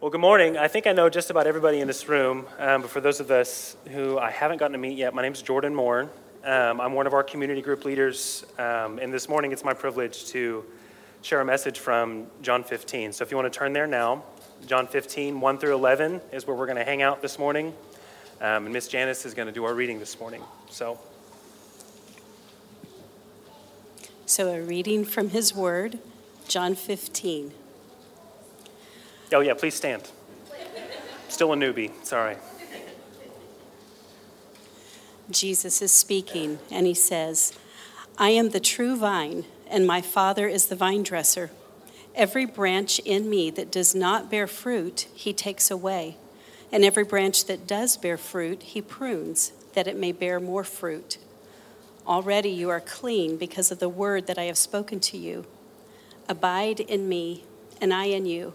Well, good morning. I think I know just about everybody in this room, um, but for those of us who I haven't gotten to meet yet, my name is Jordan Moore. Um, I'm one of our community group leaders, um, and this morning it's my privilege to share a message from John 15. So if you want to turn there now, John 15, 1 through 11 is where we're going to hang out this morning, um, and Miss Janice is going to do our reading this morning. So. So, a reading from his word, John 15. Oh, yeah, please stand. Still a newbie, sorry. Jesus is speaking, and he says, I am the true vine, and my Father is the vine dresser. Every branch in me that does not bear fruit, he takes away. And every branch that does bear fruit, he prunes, that it may bear more fruit. Already you are clean because of the word that I have spoken to you. Abide in me, and I in you.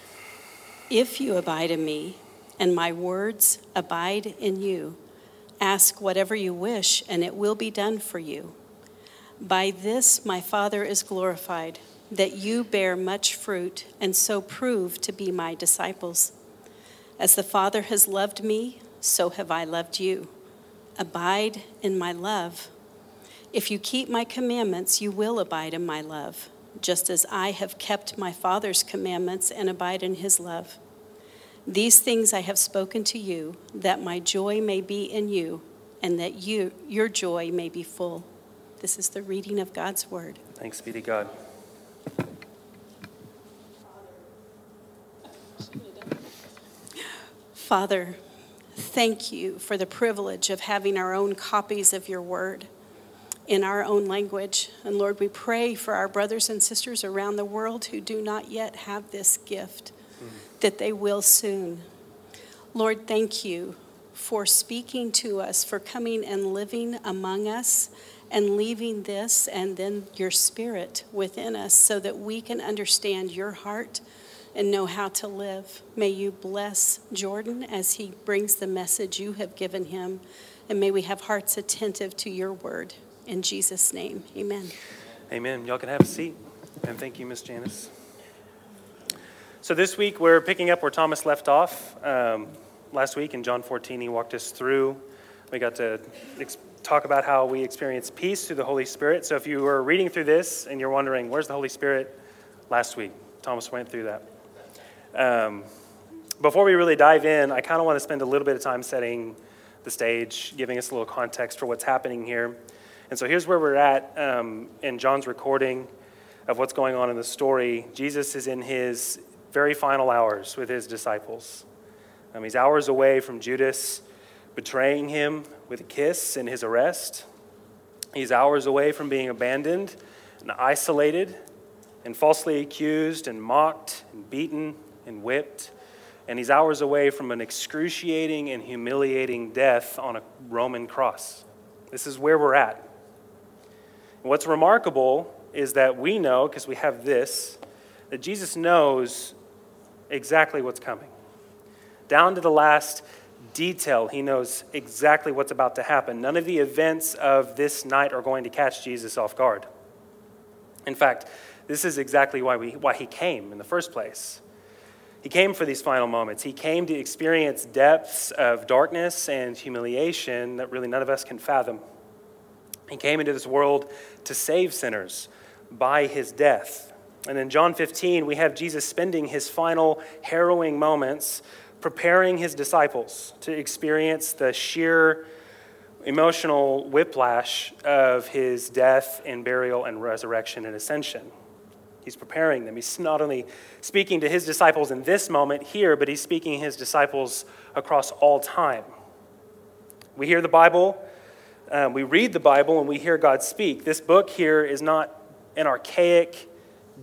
If you abide in me, and my words abide in you, ask whatever you wish, and it will be done for you. By this my Father is glorified, that you bear much fruit, and so prove to be my disciples. As the Father has loved me, so have I loved you. Abide in my love. If you keep my commandments, you will abide in my love just as I have kept my Father's commandments and abide in his love. These things I have spoken to you, that my joy may be in you, and that you, your joy may be full. This is the reading of God's word. Thanks be to God. Father, thank you for the privilege of having our own copies of your word in our own language. And Lord, we pray for our brothers and sisters around the world who do not yet have this gift, mm. that they will soon. Lord, thank you for speaking to us, for coming and living among us and leaving this and then your spirit within us so that we can understand your heart and know how to live. May you bless Jordan as he brings the message you have given him, and may we have hearts attentive to your word. In Jesus' name, amen. Amen. Y'all can have a seat. And thank you, Miss Janice. So this week we're picking up where Thomas left off. Um, last week in John 14, he walked us through. We got to ex- talk about how we experience peace through the Holy Spirit. So if you were reading through this and you're wondering, where's the Holy Spirit? Last week, Thomas went through that. Um, before we really dive in, I kind of want to spend a little bit of time setting the stage, giving us a little context for what's happening here. And so here's where we're at um, in John's recording of what's going on in the story. Jesus is in his very final hours with his disciples. Um, he's hours away from Judas betraying him with a kiss in his arrest. He's hours away from being abandoned and isolated and falsely accused and mocked and beaten and whipped. And he's hours away from an excruciating and humiliating death on a Roman cross. This is where we're at. What's remarkable is that we know, because we have this, that Jesus knows exactly what's coming. Down to the last detail, he knows exactly what's about to happen. None of the events of this night are going to catch Jesus off guard. In fact, this is exactly why, we, why he came in the first place. He came for these final moments. He came to experience depths of darkness and humiliation that really none of us can fathom. He came into this world to save sinners by his death. And in John 15, we have Jesus spending his final harrowing moments preparing his disciples to experience the sheer emotional whiplash of his death and burial and resurrection and ascension. He's preparing them. He's not only speaking to his disciples in this moment here, but he's speaking to his disciples across all time. We hear the Bible um, we read the Bible and we hear God speak. This book here is not an archaic,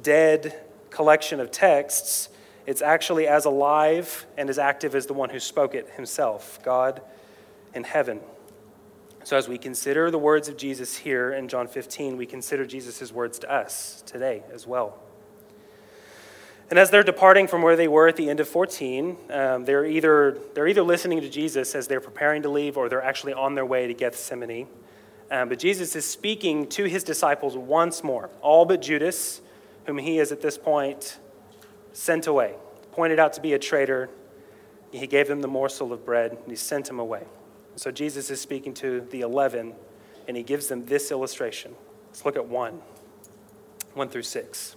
dead collection of texts. it's actually as alive and as active as the one who spoke it himself, God in heaven. So, as we consider the words of Jesus here in John 15, we consider Jesus' words to us today as well. And as they're departing from where they were at the end of 14, um, they're, either, they're either listening to Jesus as they're preparing to leave or they're actually on their way to Gethsemane. Um, but Jesus is speaking to his disciples once more, all but Judas, whom he is at this point sent away, pointed out to be a traitor. He gave them the morsel of bread and he sent him away. So Jesus is speaking to the 11 and he gives them this illustration. Let's look at 1 1 through 6.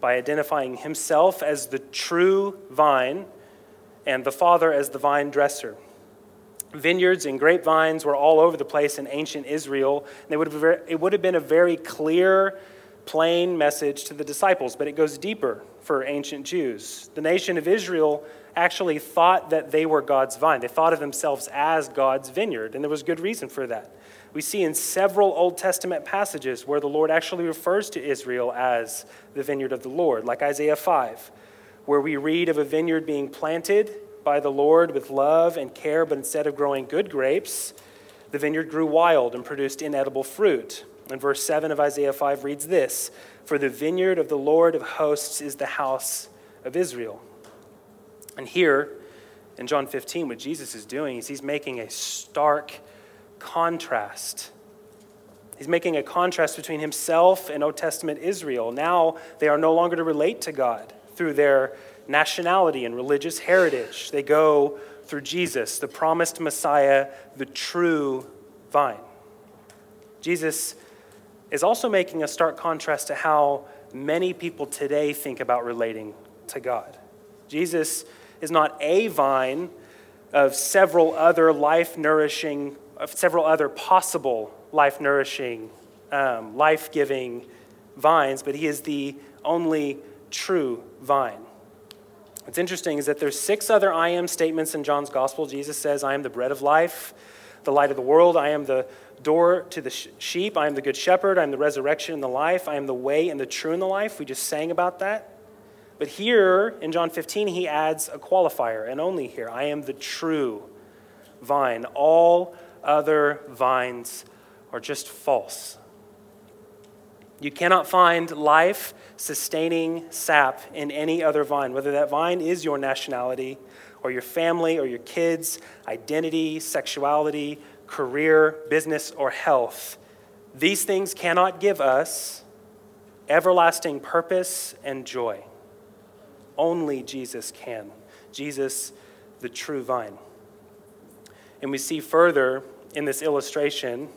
by identifying himself as the true vine and the Father as the vine dresser. Vineyards and grapevines were all over the place in ancient Israel. And would have, it would have been a very clear, plain message to the disciples, but it goes deeper for ancient Jews. The nation of Israel actually thought that they were God's vine. They thought of themselves as God's vineyard, and there was good reason for that we see in several Old Testament passages where the Lord actually refers to Israel as the vineyard of the Lord, like Isaiah 5, where we read of a vineyard being planted by the Lord with love and care, but instead of growing good grapes, the vineyard grew wild and produced inedible fruit. And verse 7 of Isaiah 5 reads this For the vineyard of the Lord of hosts is the house of Israel. And here in John 15, what Jesus is doing is he's making a stark contrast. He's making a contrast between himself and Old Testament Israel. Now they are no longer to relate to God through their nationality and religious heritage. They go through Jesus, the promised Messiah, the true vine. Jesus is also making a stark contrast to how many people today think about relating to God. Jesus is not a vine of several other life nourishing several other possible life nourishing, um, life giving vines, but he is the only true vine. What's interesting is that there's six other I am statements in John's gospel. Jesus says, I am the bread of life, the light of the world, I am the door to the sheep, I am the good shepherd, I am the resurrection and the life, I am the way and the true and the life. We just sang about that. But here in John 15, he adds a qualifier, and only here I am the true vine. All other vines are just false. You cannot find life sustaining sap in any other vine, whether that vine is your nationality or your family or your kids, identity, sexuality, career, business, or health. These things cannot give us everlasting purpose and joy. Only Jesus can. Jesus, the true vine. And we see further in this illustration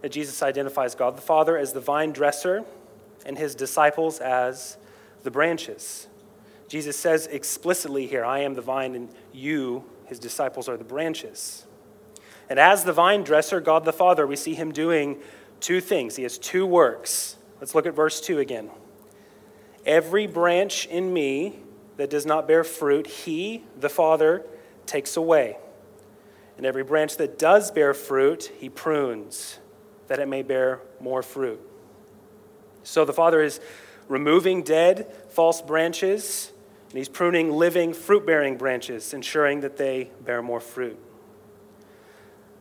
that Jesus identifies God the Father as the vine dresser and his disciples as the branches. Jesus says explicitly here, I am the vine, and you, his disciples, are the branches. And as the vine dresser, God the Father, we see him doing two things. He has two works. Let's look at verse 2 again. Every branch in me that does not bear fruit, he, the Father, takes away. And every branch that does bear fruit, he prunes, that it may bear more fruit. So the Father is removing dead, false branches, and he's pruning living, fruit bearing branches, ensuring that they bear more fruit.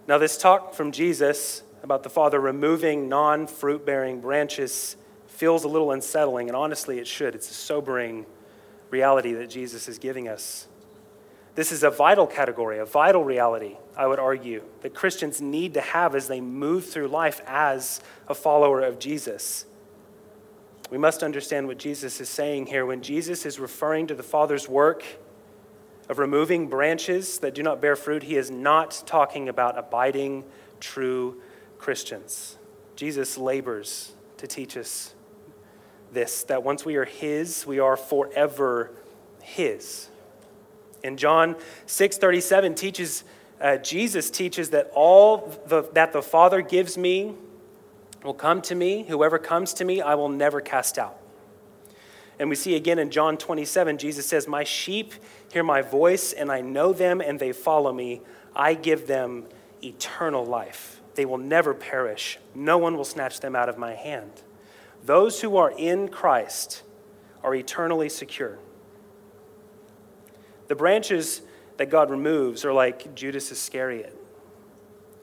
Now, this talk from Jesus about the Father removing non fruit bearing branches feels a little unsettling, and honestly, it should. It's a sobering reality that Jesus is giving us. This is a vital category, a vital reality, I would argue, that Christians need to have as they move through life as a follower of Jesus. We must understand what Jesus is saying here. When Jesus is referring to the Father's work of removing branches that do not bear fruit, he is not talking about abiding true Christians. Jesus labors to teach us this that once we are his, we are forever his. And John 6:37 teaches uh, Jesus teaches that all the, that the Father gives me will come to me. Whoever comes to me, I will never cast out. And we see again in John 27, Jesus says, My sheep hear my voice, and I know them, and they follow me. I give them eternal life. They will never perish. No one will snatch them out of my hand. Those who are in Christ are eternally secure. The branches that God removes are like Judas Iscariot,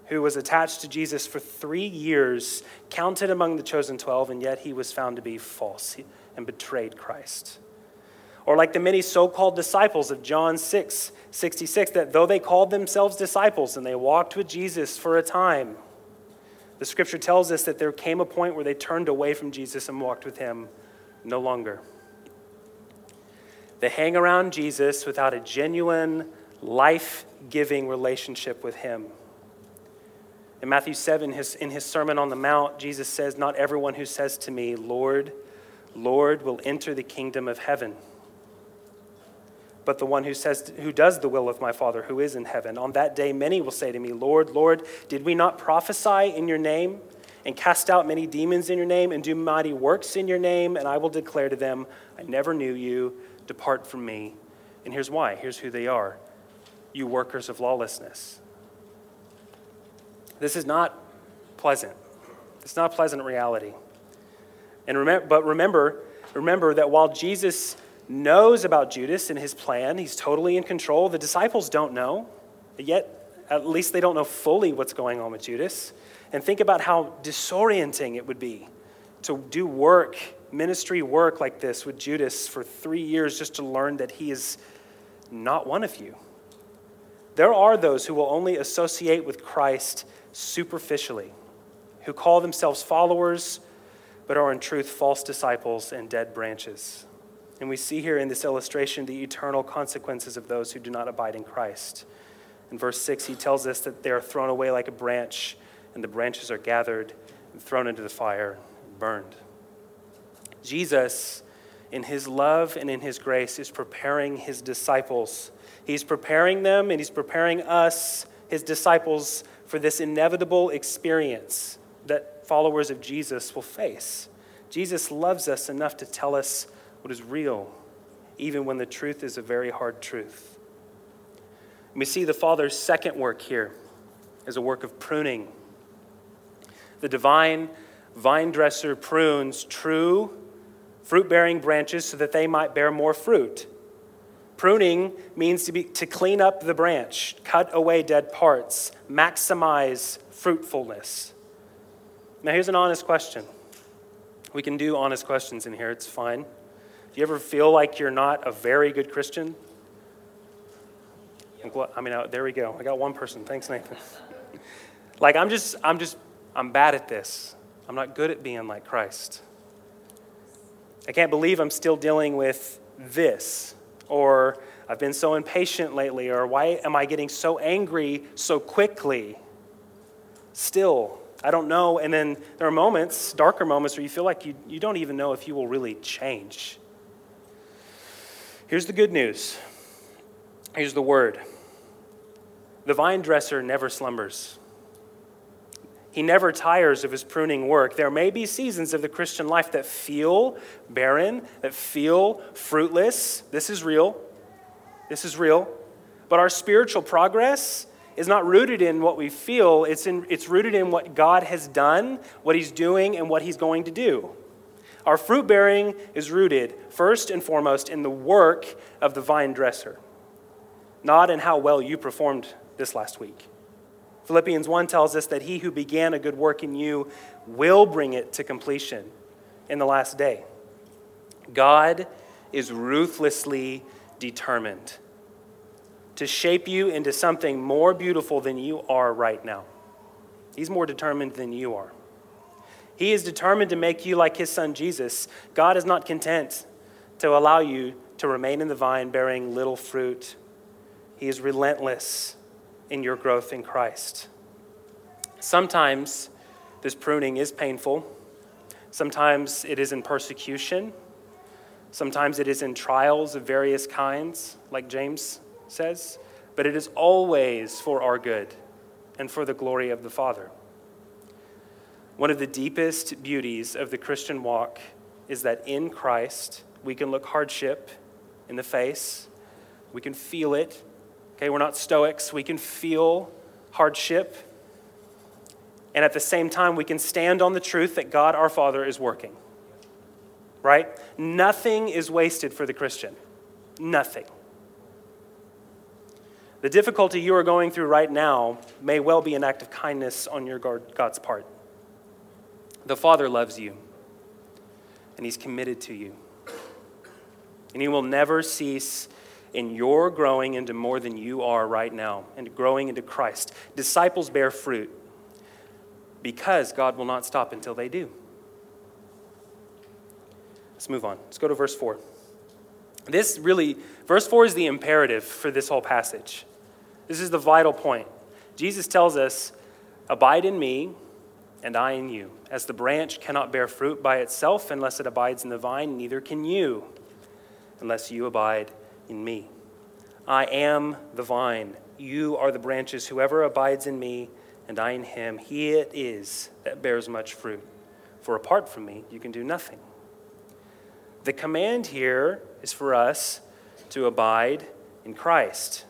who was attached to Jesus for three years, counted among the chosen 12, and yet he was found to be false and betrayed Christ. Or like the many so called disciples of John 6 66, that though they called themselves disciples and they walked with Jesus for a time, the scripture tells us that there came a point where they turned away from Jesus and walked with him no longer. They hang around Jesus without a genuine, life giving relationship with him. In Matthew 7, his, in his Sermon on the Mount, Jesus says, Not everyone who says to me, Lord, Lord, will enter the kingdom of heaven, but the one who says, who does the will of my Father who is in heaven. On that day, many will say to me, Lord, Lord, did we not prophesy in your name? and cast out many demons in your name and do mighty works in your name, and I will declare to them, I never knew you. Depart from me. And here's why. Here's who they are you workers of lawlessness. This is not pleasant. It's not a pleasant reality. And remember, but remember, remember that while Jesus knows about Judas and his plan, he's totally in control. The disciples don't know, yet at least they don't know fully what's going on with Judas. And think about how disorienting it would be to do work ministry work like this with Judas for three years just to learn that he is not one of you. There are those who will only associate with Christ superficially, who call themselves followers, but are in truth false disciples and dead branches. And we see here in this illustration the eternal consequences of those who do not abide in Christ. In verse 6, he tells us that they are thrown away like a branch, and the branches are gathered and thrown into the fire and burned. Jesus, in his love and in his grace, is preparing his disciples. He's preparing them and he's preparing us, his disciples, for this inevitable experience that followers of Jesus will face. Jesus loves us enough to tell us what is real, even when the truth is a very hard truth. we see the Father's second work here as a work of pruning. The divine vine dresser prunes true fruit bearing branches so that they might bear more fruit. Pruning means to, be, to clean up the branch, cut away dead parts, maximize fruitfulness. Now, here's an honest question. We can do honest questions in here, it's fine. Do you ever feel like you're not a very good Christian? I mean, uh, there we go. I got one person. Thanks, Nathan. like, I'm just, I'm just, I'm bad at this. I'm not good at being like Christ. I can't believe I'm still dealing with this. Or I've been so impatient lately. Or why am I getting so angry so quickly? Still, I don't know. And then there are moments, darker moments, where you feel like you, you don't even know if you will really change. Here's the good news. Here's the word. The vine dresser never slumbers. He never tires of his pruning work. There may be seasons of the Christian life that feel barren, that feel fruitless. This is real. This is real. But our spiritual progress is not rooted in what we feel, it's, in, it's rooted in what God has done, what He's doing, and what He's going to do. Our fruit bearing is rooted, first and foremost, in the work of the vine dresser, not in how well you performed this last week. Philippians 1 tells us that he who began a good work in you will bring it to completion in the last day. God is ruthlessly determined to shape you into something more beautiful than you are right now. He's more determined than you are. He is determined to make you like his son Jesus. God is not content to allow you to remain in the vine bearing little fruit. He is relentless in your growth in Christ. Sometimes this pruning is painful. Sometimes it is in persecution. Sometimes it is in trials of various kinds, like James says. But it is always for our good and for the glory of the Father. One of the deepest beauties of the Christian walk is that in Christ we can look hardship in the face, we can feel it. Okay, we're not Stoics, we can feel hardship. And at the same time, we can stand on the truth that God our Father is working. Right? Nothing is wasted for the Christian. Nothing. The difficulty you are going through right now may well be an act of kindness on your God's part. The Father loves you, and He's committed to you. And He will never cease in your growing into more than you are right now, and growing into Christ. Disciples bear fruit because God will not stop until they do. Let's move on. Let's go to verse 4. This really, verse 4 is the imperative for this whole passage. This is the vital point. Jesus tells us, Abide in me, and I in you. As the branch cannot bear fruit by itself unless it abides in the vine, neither can you unless you abide in me. I am the vine. You are the branches. Whoever abides in me and I in him, he it is that bears much fruit. For apart from me, you can do nothing. The command here is for us to abide in Christ.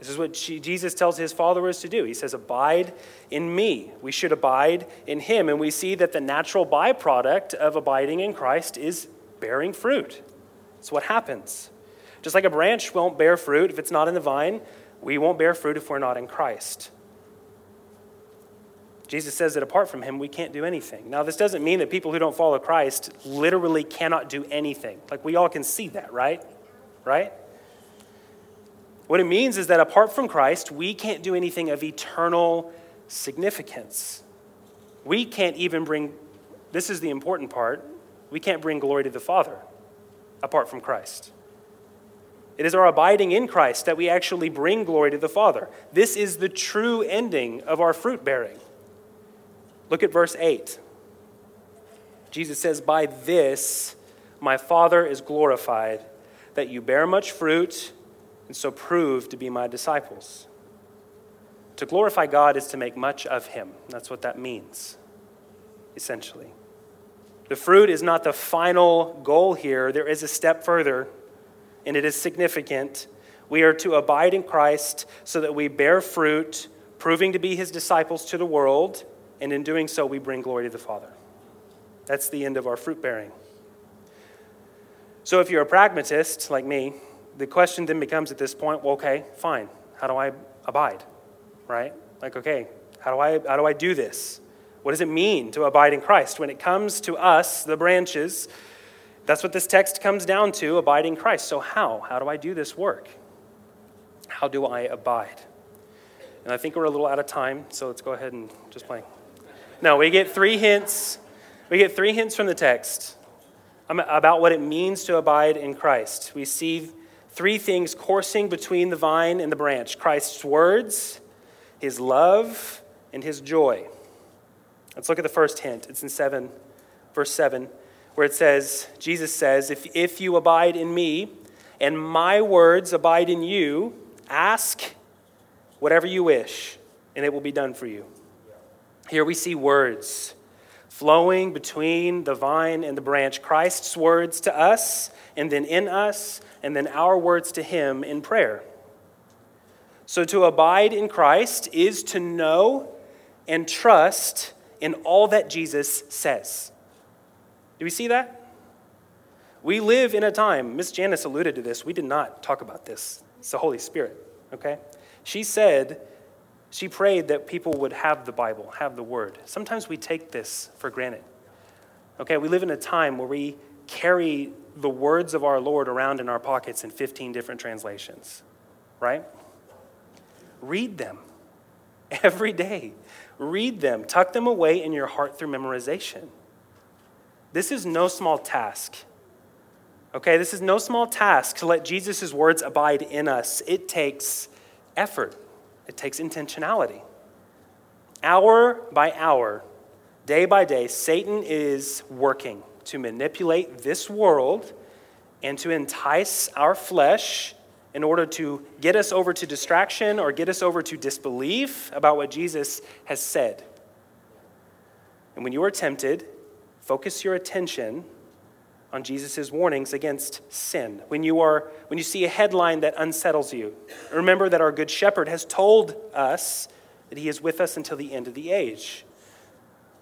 This is what Jesus tells his followers to do. He says, Abide in me. We should abide in him. And we see that the natural byproduct of abiding in Christ is bearing fruit. It's what happens. Just like a branch won't bear fruit if it's not in the vine, we won't bear fruit if we're not in Christ. Jesus says that apart from him, we can't do anything. Now, this doesn't mean that people who don't follow Christ literally cannot do anything. Like, we all can see that, right? Right? What it means is that apart from Christ, we can't do anything of eternal significance. We can't even bring, this is the important part, we can't bring glory to the Father apart from Christ. It is our abiding in Christ that we actually bring glory to the Father. This is the true ending of our fruit bearing. Look at verse 8. Jesus says, By this my Father is glorified, that you bear much fruit and so prove to be my disciples. To glorify God is to make much of him. That's what that means, essentially. The fruit is not the final goal here, there is a step further, and it is significant. We are to abide in Christ so that we bear fruit, proving to be his disciples to the world, and in doing so, we bring glory to the Father. That's the end of our fruit bearing. So, if you're a pragmatist like me, the question then becomes at this point well, okay, fine. How do I abide? Right? Like, okay, how do I, how do, I do this? What does it mean to abide in Christ? When it comes to us, the branches, that's what this text comes down to abiding Christ. So, how? How do I do this work? How do I abide? And I think we're a little out of time, so let's go ahead and just play. No, we get three hints. We get three hints from the text about what it means to abide in Christ. We see three things coursing between the vine and the branch Christ's words, his love, and his joy. Let's look at the first hint. It's in 7, verse 7, where it says, Jesus says, If, if you abide in me and my words abide in you, ask whatever you wish, and it will be done for you. Here we see words flowing between the vine and the branch Christ's words to us, and then in us, and then our words to Him in prayer. So to abide in Christ is to know and trust in all that Jesus says. Do we see that? We live in a time, Miss Janice alluded to this, we did not talk about this. It's the Holy Spirit, okay? She said, she prayed that people would have the Bible, have the Word. Sometimes we take this for granted. Okay, we live in a time where we carry the words of our Lord around in our pockets in 15 different translations, right? read them every day. Read them, tuck them away in your heart through memorization. This is no small task. Okay, this is no small task to let Jesus' words abide in us. It takes effort, it takes intentionality. Hour by hour, day by day, Satan is working to manipulate this world and to entice our flesh in order to get us over to distraction or get us over to disbelief about what Jesus has said. And when you are tempted, focus your attention on Jesus' warnings against sin. When you, are, when you see a headline that unsettles you, remember that our Good Shepherd has told us that he is with us until the end of the age.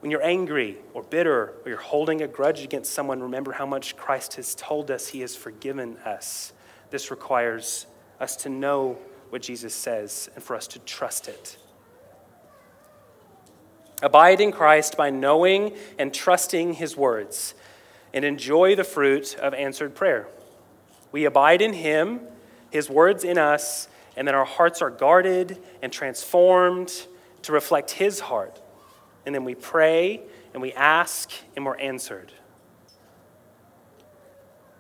When you're angry or bitter or you're holding a grudge against someone, remember how much Christ has told us he has forgiven us. This requires us to know what Jesus says and for us to trust it. Abide in Christ by knowing and trusting his words and enjoy the fruit of answered prayer. We abide in him, his words in us, and then our hearts are guarded and transformed to reflect his heart and then we pray and we ask and we're answered.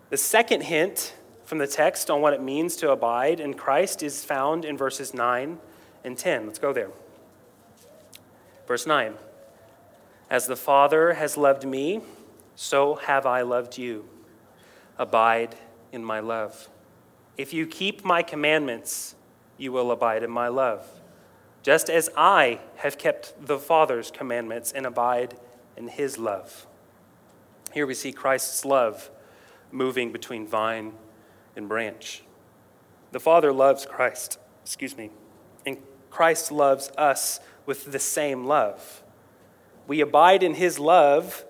The second hint from the text on what it means to abide in Christ is found in verses 9 and 10. Let's go there. Verse 9 As the Father has loved me, so have I loved you. Abide in my love. If you keep my commandments, you will abide in my love just as I have kept the Father's commandments and abide in his love. Here we see Christ's love moving between vine and branch. The Father loves Christ, excuse me, and Christ loves us with the same love. We abide in his love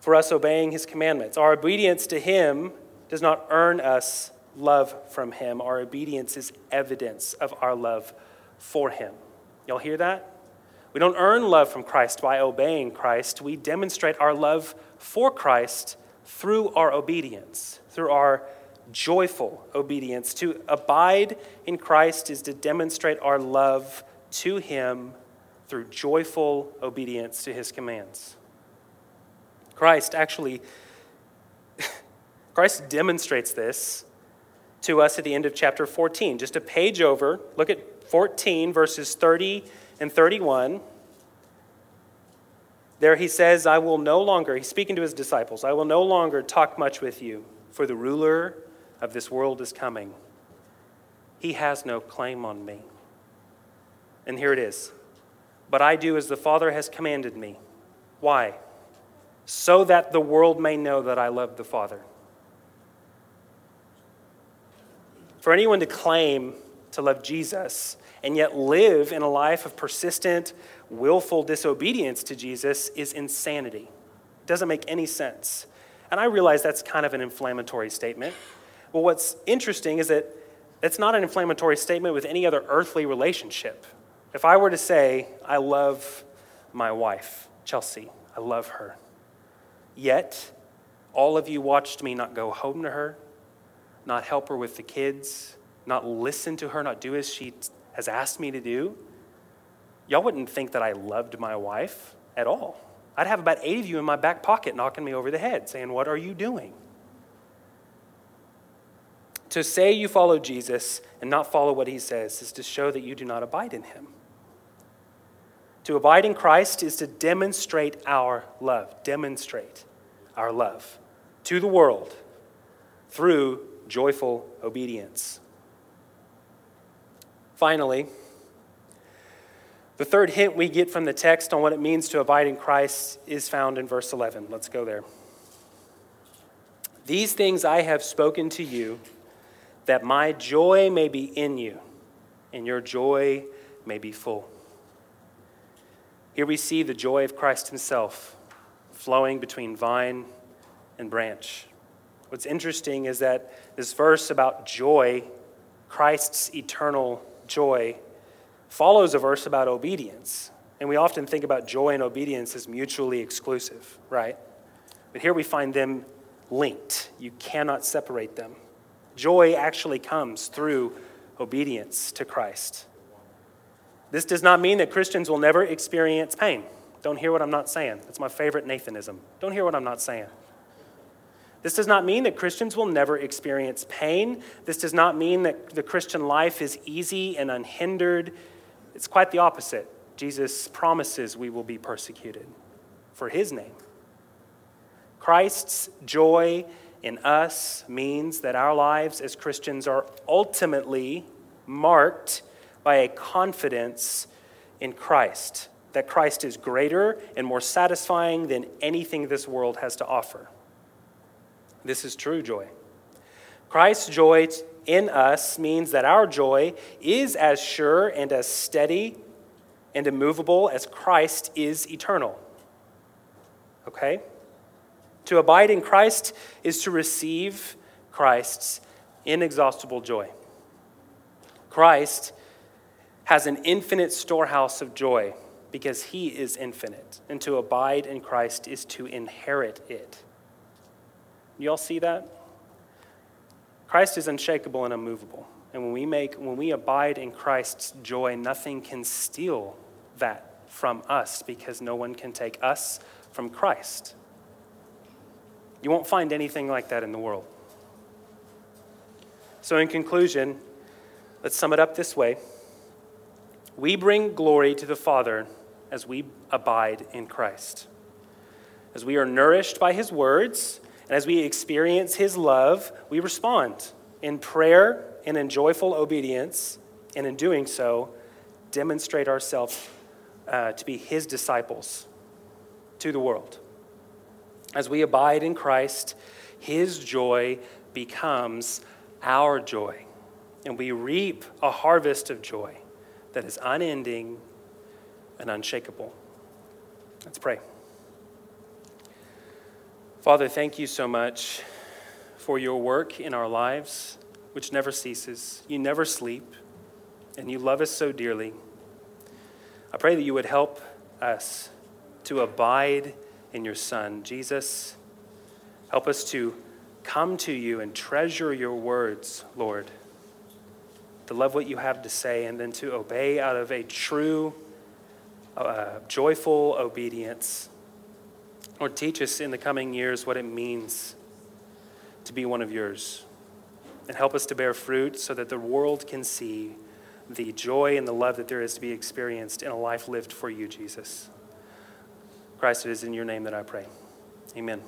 for us obeying his commandments. Our obedience to him does not earn us love from him. Our obedience is evidence of our love for him. Y'all hear that? We don't earn love from Christ by obeying Christ. We demonstrate our love for Christ through our obedience, through our joyful obedience. To abide in Christ is to demonstrate our love to Him through joyful obedience to His commands. Christ actually, Christ demonstrates this to us at the end of chapter 14. Just a page over, look at 14, verses 30 and 31, there he says, I will no longer, he's speaking to his disciples, I will no longer talk much with you, for the ruler of this world is coming. He has no claim on me. And here it is. But I do as the Father has commanded me. Why? So that the world may know that I love the Father. For anyone to claim to love Jesus and yet live in a life of persistent, willful disobedience to Jesus is insanity. It doesn't make any sense. And I realize that's kind of an inflammatory statement. Well, what's interesting is that it's not an inflammatory statement with any other earthly relationship. If I were to say, I love my wife, Chelsea, I love her, yet all of you watched me not go home to her, not help her with the kids, not listen to her, not do as she has asked me to do, y'all wouldn't think that I loved my wife at all. I'd have about eight of you in my back pocket knocking me over the head, saying, What are you doing? To say you follow Jesus and not follow what he says is to show that you do not abide in him. To abide in Christ is to demonstrate our love, demonstrate our love to the world through joyful obedience. Finally, the third hint we get from the text on what it means to abide in Christ is found in verse 11. Let's go there. These things I have spoken to you, that my joy may be in you, and your joy may be full. Here we see the joy of Christ Himself flowing between vine and branch. What's interesting is that this verse about joy, Christ's eternal joy follows a verse about obedience. And we often think about joy and obedience as mutually exclusive, right? But here we find them linked. You cannot separate them. Joy actually comes through obedience to Christ. This does not mean that Christians will never experience pain. Don't hear what I'm not saying. That's my favorite Nathanism. Don't hear what I'm not saying. This does not mean that Christians will never experience pain. This does not mean that the Christian life is easy and unhindered. It's quite the opposite. Jesus promises we will be persecuted for his name. Christ's joy in us means that our lives as Christians are ultimately marked by a confidence in Christ, that Christ is greater and more satisfying than anything this world has to offer. This is true joy. Christ's joy in us means that our joy is as sure and as steady and immovable as Christ is eternal. Okay? To abide in Christ is to receive Christ's inexhaustible joy. Christ has an infinite storehouse of joy because he is infinite, and to abide in Christ is to inherit it. You all see that? Christ is unshakable and unmovable. And when we make when we abide in Christ's joy, nothing can steal that from us because no one can take us from Christ. You won't find anything like that in the world. So in conclusion, let's sum it up this way. We bring glory to the Father as we abide in Christ. As we are nourished by his words, and as we experience his love, we respond in prayer and in joyful obedience, and in doing so, demonstrate ourselves uh, to be his disciples to the world. As we abide in Christ, his joy becomes our joy, and we reap a harvest of joy that is unending and unshakable. Let's pray. Father, thank you so much for your work in our lives, which never ceases. You never sleep, and you love us so dearly. I pray that you would help us to abide in your Son, Jesus. Help us to come to you and treasure your words, Lord to love what you have to say, and then to obey out of a true, uh, joyful obedience. Lord, teach us in the coming years what it means to be one of yours. And help us to bear fruit so that the world can see the joy and the love that there is to be experienced in a life lived for you, Jesus. Christ, it is in your name that I pray. Amen.